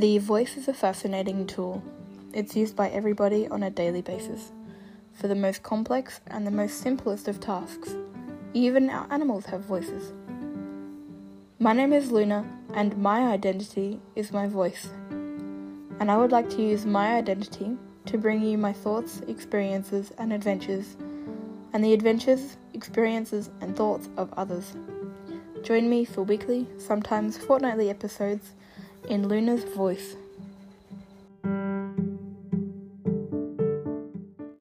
The voice is a fascinating tool. It's used by everybody on a daily basis for the most complex and the most simplest of tasks. Even our animals have voices. My name is Luna, and my identity is my voice. And I would like to use my identity to bring you my thoughts, experiences, and adventures, and the adventures, experiences, and thoughts of others. Join me for weekly, sometimes fortnightly episodes in Luna's voice.